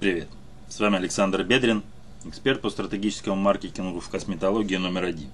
Привет, с вами Александр Бедрин, эксперт по стратегическому маркетингу в косметологии номер один.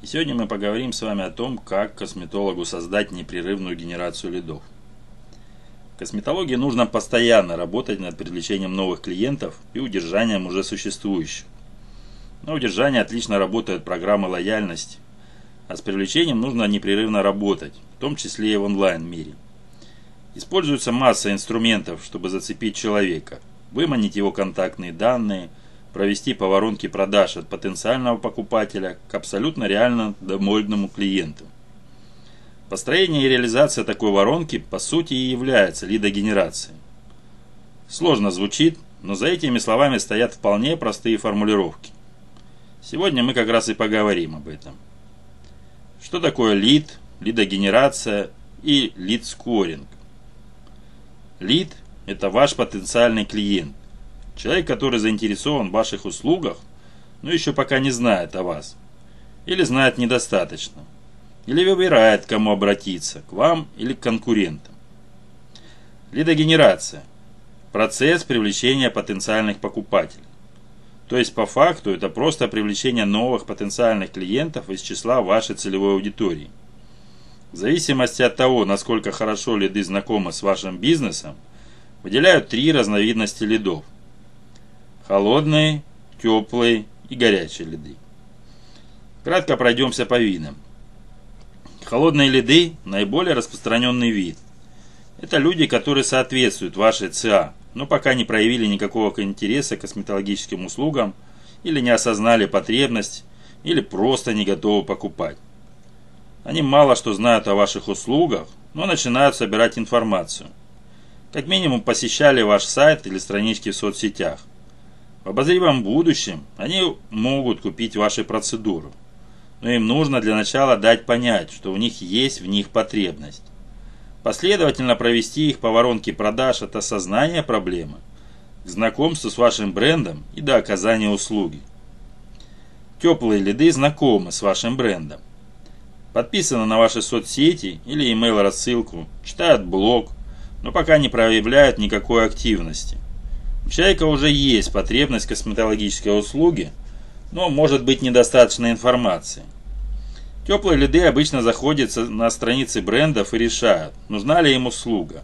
И сегодня мы поговорим с вами о том, как косметологу создать непрерывную генерацию лидов. В косметологии нужно постоянно работать над привлечением новых клиентов и удержанием уже существующих. На удержание отлично работают программы лояльности, а с привлечением нужно непрерывно работать, в том числе и в онлайн-мире. Используется масса инструментов, чтобы зацепить человека, выманить его контактные данные, провести по воронке продаж от потенциального покупателя к абсолютно реально довольному клиенту. Построение и реализация такой воронки по сути и является лидогенерацией. Сложно звучит, но за этими словами стоят вполне простые формулировки. Сегодня мы как раз и поговорим об этом. Что такое лид, лидогенерация и лид-скоринг? Лид – это ваш потенциальный клиент. Человек, который заинтересован в ваших услугах, но еще пока не знает о вас. Или знает недостаточно. Или выбирает, к кому обратиться, к вам или к конкурентам. Лидогенерация – процесс привлечения потенциальных покупателей. То есть по факту это просто привлечение новых потенциальных клиентов из числа вашей целевой аудитории – в зависимости от того, насколько хорошо лиды знакомы с вашим бизнесом, выделяют три разновидности лидов. Холодные, теплые и горячие лиды. Кратко пройдемся по видам. Холодные лиды – наиболее распространенный вид. Это люди, которые соответствуют вашей ЦА, но пока не проявили никакого интереса к косметологическим услугам или не осознали потребность, или просто не готовы покупать. Они мало что знают о ваших услугах, но начинают собирать информацию. Как минимум посещали ваш сайт или странички в соцсетях. В обозримом будущем они могут купить ваши процедуры. Но им нужно для начала дать понять, что у них есть в них потребность. Последовательно провести их по воронке продаж от осознания проблемы к знакомству с вашим брендом и до оказания услуги. Теплые лиды знакомы с вашим брендом подписаны на ваши соцсети или email рассылку, читают блог, но пока не проявляют никакой активности. У человека уже есть потребность косметологической услуге, но может быть недостаточно информации. Теплые лиды обычно заходят на страницы брендов и решают, нужна ли им услуга.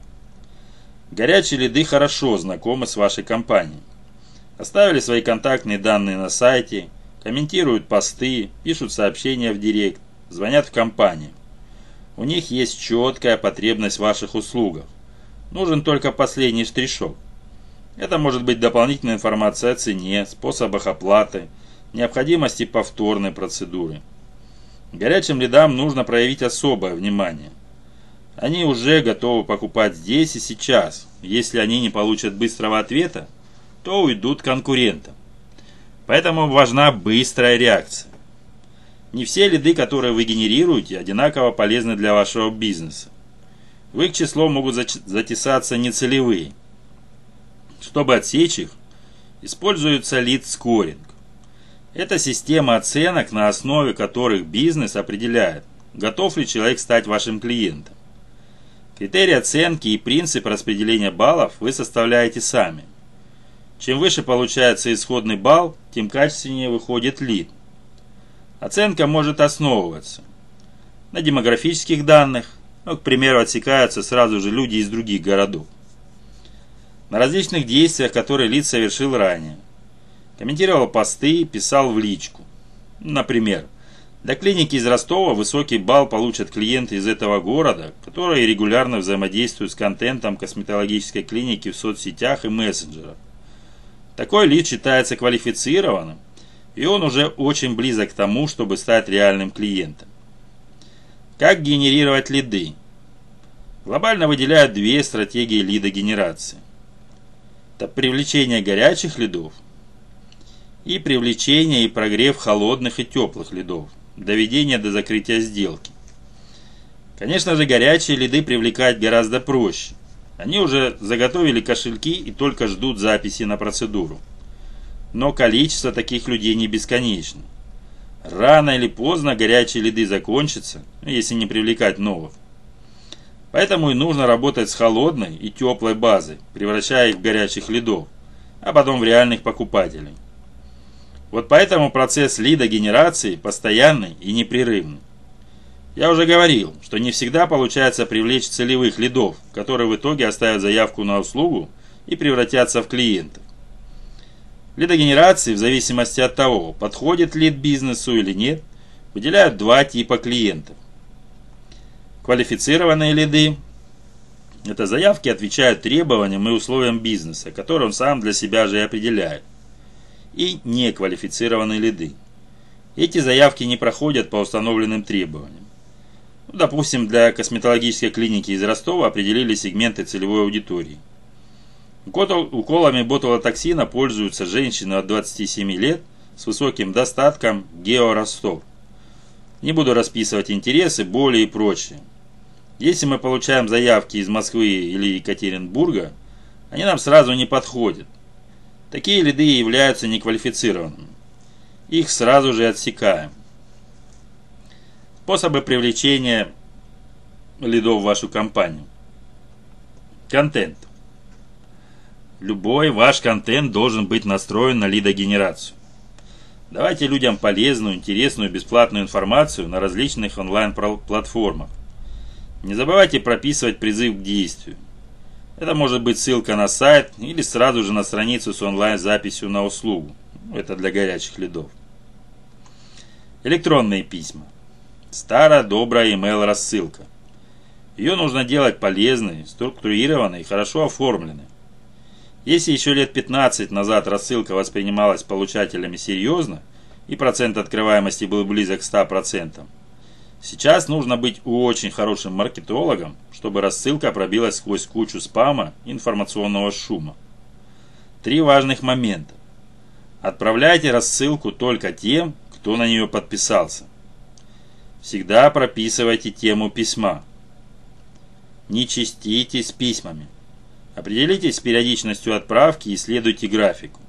Горячие лиды хорошо знакомы с вашей компанией. Оставили свои контактные данные на сайте, комментируют посты, пишут сообщения в директ, звонят в компанию. У них есть четкая потребность в ваших услугах. Нужен только последний штришок. Это может быть дополнительная информация о цене, способах оплаты, необходимости повторной процедуры. Горячим лидам нужно проявить особое внимание. Они уже готовы покупать здесь и сейчас. Если они не получат быстрого ответа, то уйдут конкурентам. Поэтому важна быстрая реакция. Не все лиды, которые вы генерируете, одинаково полезны для вашего бизнеса. В их число могут затесаться нецелевые. Чтобы отсечь их, используется лид-скоринг. Это система оценок, на основе которых бизнес определяет, готов ли человек стать вашим клиентом. Критерии оценки и принцип распределения баллов вы составляете сами. Чем выше получается исходный балл, тем качественнее выходит лид. Оценка может основываться на демографических данных, ну, к примеру, отсекаются сразу же люди из других городов, на различных действиях, которые лиц совершил ранее. Комментировал посты, писал в личку. Например, для клиники из Ростова высокий балл получат клиенты из этого города, которые регулярно взаимодействуют с контентом косметологической клиники в соцсетях и мессенджерах. Такой лид считается квалифицированным, и он уже очень близок к тому, чтобы стать реальным клиентом. Как генерировать лиды? Глобально выделяют две стратегии лидогенерации. Это привлечение горячих лидов и привлечение и прогрев холодных и теплых лидов, доведение до закрытия сделки. Конечно же, горячие лиды привлекать гораздо проще. Они уже заготовили кошельки и только ждут записи на процедуру но количество таких людей не бесконечно. Рано или поздно горячие лиды закончатся, если не привлекать новых. Поэтому и нужно работать с холодной и теплой базой, превращая их в горячих лидов, а потом в реальных покупателей. Вот поэтому процесс лидогенерации постоянный и непрерывный. Я уже говорил, что не всегда получается привлечь целевых лидов, которые в итоге оставят заявку на услугу и превратятся в клиентов. Лидогенерации, в зависимости от того, подходит лид бизнесу или нет, выделяют два типа клиентов. Квалифицированные лиды – это заявки отвечают требованиям и условиям бизнеса, которые он сам для себя же и определяет. И неквалифицированные лиды. Эти заявки не проходят по установленным требованиям. Ну, допустим, для косметологической клиники из Ростова определили сегменты целевой аудитории. Уколами ботулотоксина пользуются женщины от 27 лет с высоким достатком георостов. Не буду расписывать интересы, боли и прочее. Если мы получаем заявки из Москвы или Екатеринбурга, они нам сразу не подходят. Такие лиды являются неквалифицированными. Их сразу же отсекаем. Способы привлечения лидов в вашу компанию. Контент. Любой ваш контент должен быть настроен на лидогенерацию. Давайте людям полезную, интересную, бесплатную информацию на различных онлайн-платформах. Не забывайте прописывать призыв к действию. Это может быть ссылка на сайт или сразу же на страницу с онлайн-записью на услугу. Это для горячих лидов. Электронные письма. Старая добрая email рассылка. Ее нужно делать полезной, структурированной и хорошо оформленной. Если еще лет 15 назад рассылка воспринималась получателями серьезно и процент открываемости был близок к 100%, Сейчас нужно быть очень хорошим маркетологом, чтобы рассылка пробилась сквозь кучу спама информационного шума. Три важных момента. Отправляйте рассылку только тем, кто на нее подписался. Всегда прописывайте тему письма. Не чиститесь письмами. Определитесь с периодичностью отправки и следуйте графику.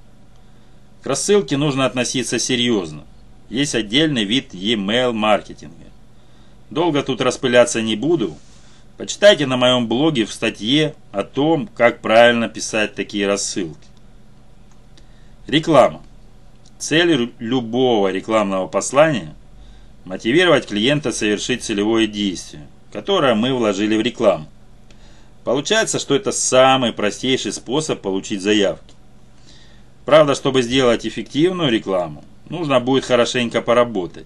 К рассылке нужно относиться серьезно. Есть отдельный вид e-mail маркетинга. Долго тут распыляться не буду. Почитайте на моем блоге в статье о том, как правильно писать такие рассылки. Реклама. Цель любого рекламного послания – мотивировать клиента совершить целевое действие, которое мы вложили в рекламу. Получается, что это самый простейший способ получить заявки. Правда, чтобы сделать эффективную рекламу, нужно будет хорошенько поработать.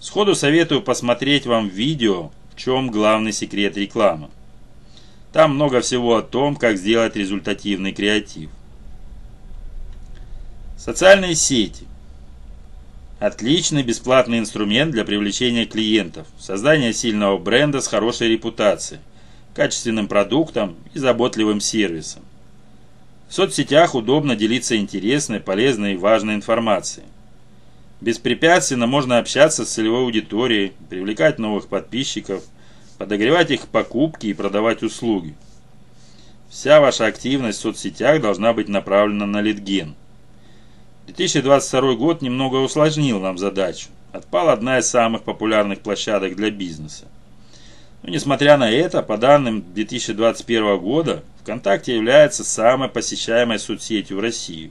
Сходу советую посмотреть вам видео «В чем главный секрет рекламы». Там много всего о том, как сделать результативный креатив. Социальные сети. Отличный бесплатный инструмент для привлечения клиентов, создания сильного бренда с хорошей репутацией, качественным продуктом и заботливым сервисом. В соцсетях удобно делиться интересной, полезной и важной информацией. Беспрепятственно можно общаться с целевой аудиторией, привлекать новых подписчиков, подогревать их покупки и продавать услуги. Вся ваша активность в соцсетях должна быть направлена на литген. 2022 год немного усложнил нам задачу. Отпала одна из самых популярных площадок для бизнеса. Но несмотря на это, по данным 2021 года, ВКонтакте является самой посещаемой соцсетью в России.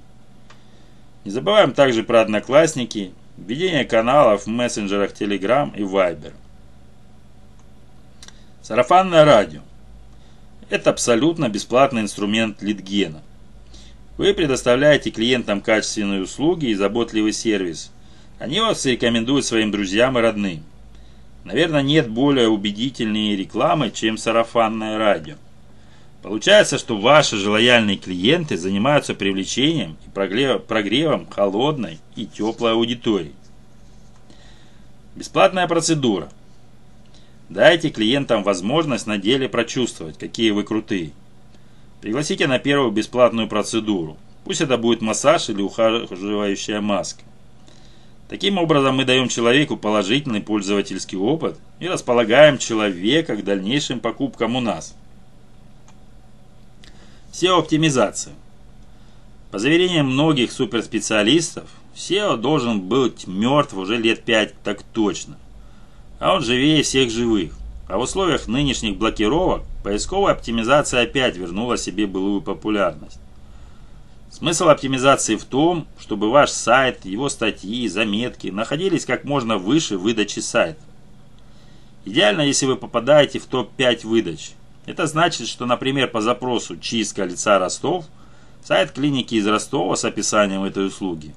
Не забываем также про Одноклассники, введение каналов в мессенджерах Telegram и Viber. Сарафанное радио. Это абсолютно бесплатный инструмент лидгена. Вы предоставляете клиентам качественные услуги и заботливый сервис. Они вас рекомендуют своим друзьям и родным. Наверное, нет более убедительной рекламы, чем сарафанное радио. Получается, что ваши же лояльные клиенты занимаются привлечением и прогревом холодной и теплой аудитории. Бесплатная процедура. Дайте клиентам возможность на деле прочувствовать, какие вы крутые. Пригласите на первую бесплатную процедуру. Пусть это будет массаж или ухаживающая маска. Таким образом мы даем человеку положительный пользовательский опыт и располагаем человека к дальнейшим покупкам у нас. SEO-оптимизация. По заверениям многих суперспециалистов, SEO должен быть мертв уже лет 5 так точно. А он живее всех живых. А в условиях нынешних блокировок поисковая оптимизация опять вернула себе былую популярность. Смысл оптимизации в том, чтобы ваш сайт, его статьи, заметки находились как можно выше выдачи сайта. Идеально, если вы попадаете в топ-5 выдач. Это значит, что, например, по запросу «Чистка лица Ростов» сайт клиники из Ростова с описанием этой услуги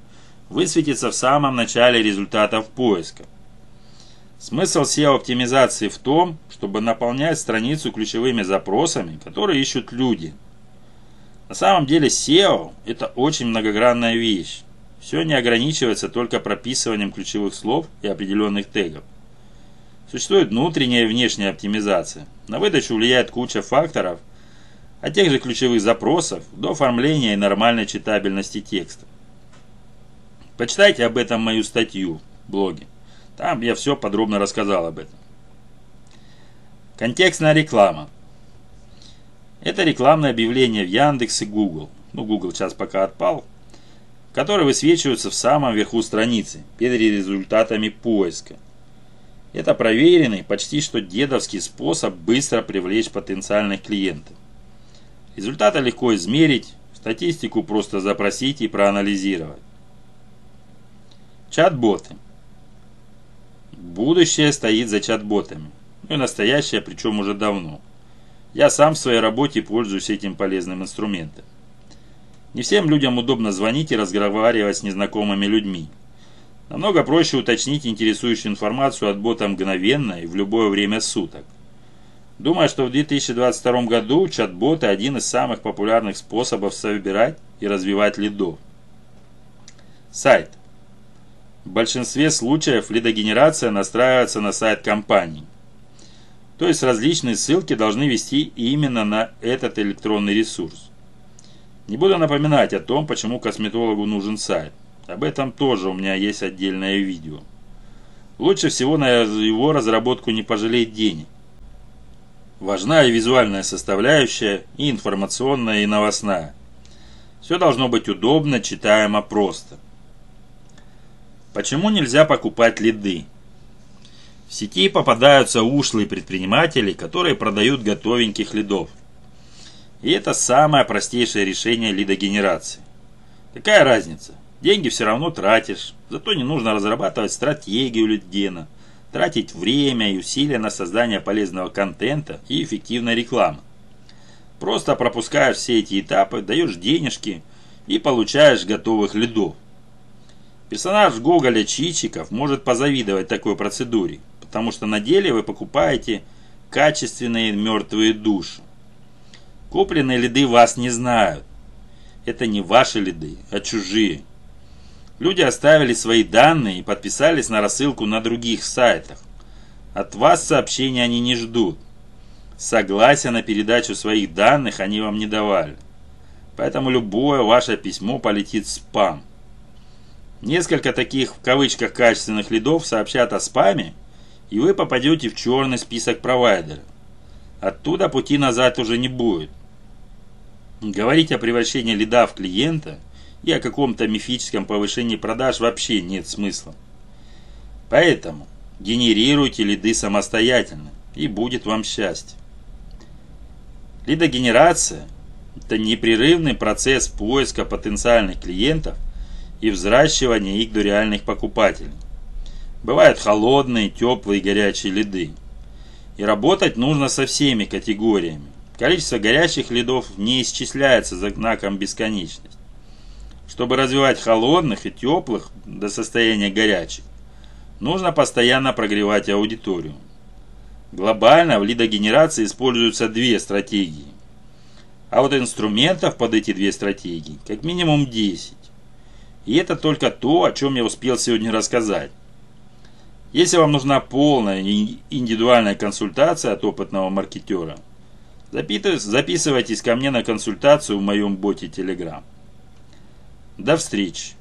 высветится в самом начале результатов поиска. Смысл SEO-оптимизации в том, чтобы наполнять страницу ключевыми запросами, которые ищут люди – на самом деле SEO – это очень многогранная вещь. Все не ограничивается только прописыванием ключевых слов и определенных тегов. Существует внутренняя и внешняя оптимизация. На выдачу влияет куча факторов, от тех же ключевых запросов до оформления и нормальной читабельности текста. Почитайте об этом мою статью в блоге. Там я все подробно рассказал об этом. Контекстная реклама – это рекламное объявление в Яндекс и Google. Ну, Google сейчас пока отпал. Которые высвечиваются в самом верху страницы, перед результатами поиска. Это проверенный, почти что дедовский способ быстро привлечь потенциальных клиентов. Результаты легко измерить, статистику просто запросить и проанализировать. Чат-боты. Будущее стоит за чат-ботами. Ну и настоящее, причем уже давно. Я сам в своей работе пользуюсь этим полезным инструментом. Не всем людям удобно звонить и разговаривать с незнакомыми людьми. Намного проще уточнить интересующую информацию от бота мгновенно и в любое время суток. Думаю, что в 2022 году чат-боты один из самых популярных способов собирать и развивать лидов. Сайт. В большинстве случаев лидогенерация настраивается на сайт компании. То есть различные ссылки должны вести именно на этот электронный ресурс. Не буду напоминать о том, почему косметологу нужен сайт. Об этом тоже у меня есть отдельное видео. Лучше всего на его разработку не пожалеть денег. Важна и визуальная составляющая, и информационная, и новостная. Все должно быть удобно, читаемо, просто. Почему нельзя покупать лиды? В сети попадаются ушлые предприниматели, которые продают готовеньких лидов. И это самое простейшее решение лидогенерации. Какая разница? Деньги все равно тратишь, зато не нужно разрабатывать стратегию лидгена, тратить время и усилия на создание полезного контента и эффективной рекламы. Просто пропускаешь все эти этапы, даешь денежки и получаешь готовых лидов. Персонаж Гоголя Чичиков может позавидовать такой процедуре потому что на деле вы покупаете качественные мертвые души. Купленные лиды вас не знают. Это не ваши лиды, а чужие. Люди оставили свои данные и подписались на рассылку на других сайтах. От вас сообщения они не ждут. Согласия на передачу своих данных они вам не давали. Поэтому любое ваше письмо полетит в спам. Несколько таких в кавычках качественных лидов сообщат о спаме и вы попадете в черный список провайдеров. Оттуда пути назад уже не будет. Говорить о превращении лида в клиента и о каком-то мифическом повышении продаж вообще нет смысла. Поэтому генерируйте лиды самостоятельно, и будет вам счастье. Лидогенерация – это непрерывный процесс поиска потенциальных клиентов и взращивания их до реальных покупателей. Бывают холодные, теплые, горячие леды. И работать нужно со всеми категориями. Количество горячих ледов не исчисляется за знаком бесконечность. Чтобы развивать холодных и теплых до состояния горячих, нужно постоянно прогревать аудиторию. Глобально в лидогенерации используются две стратегии. А вот инструментов под эти две стратегии как минимум 10. И это только то, о чем я успел сегодня рассказать. Если вам нужна полная индивидуальная консультация от опытного маркетера, записывайтесь ко мне на консультацию в моем боте Telegram. До встречи!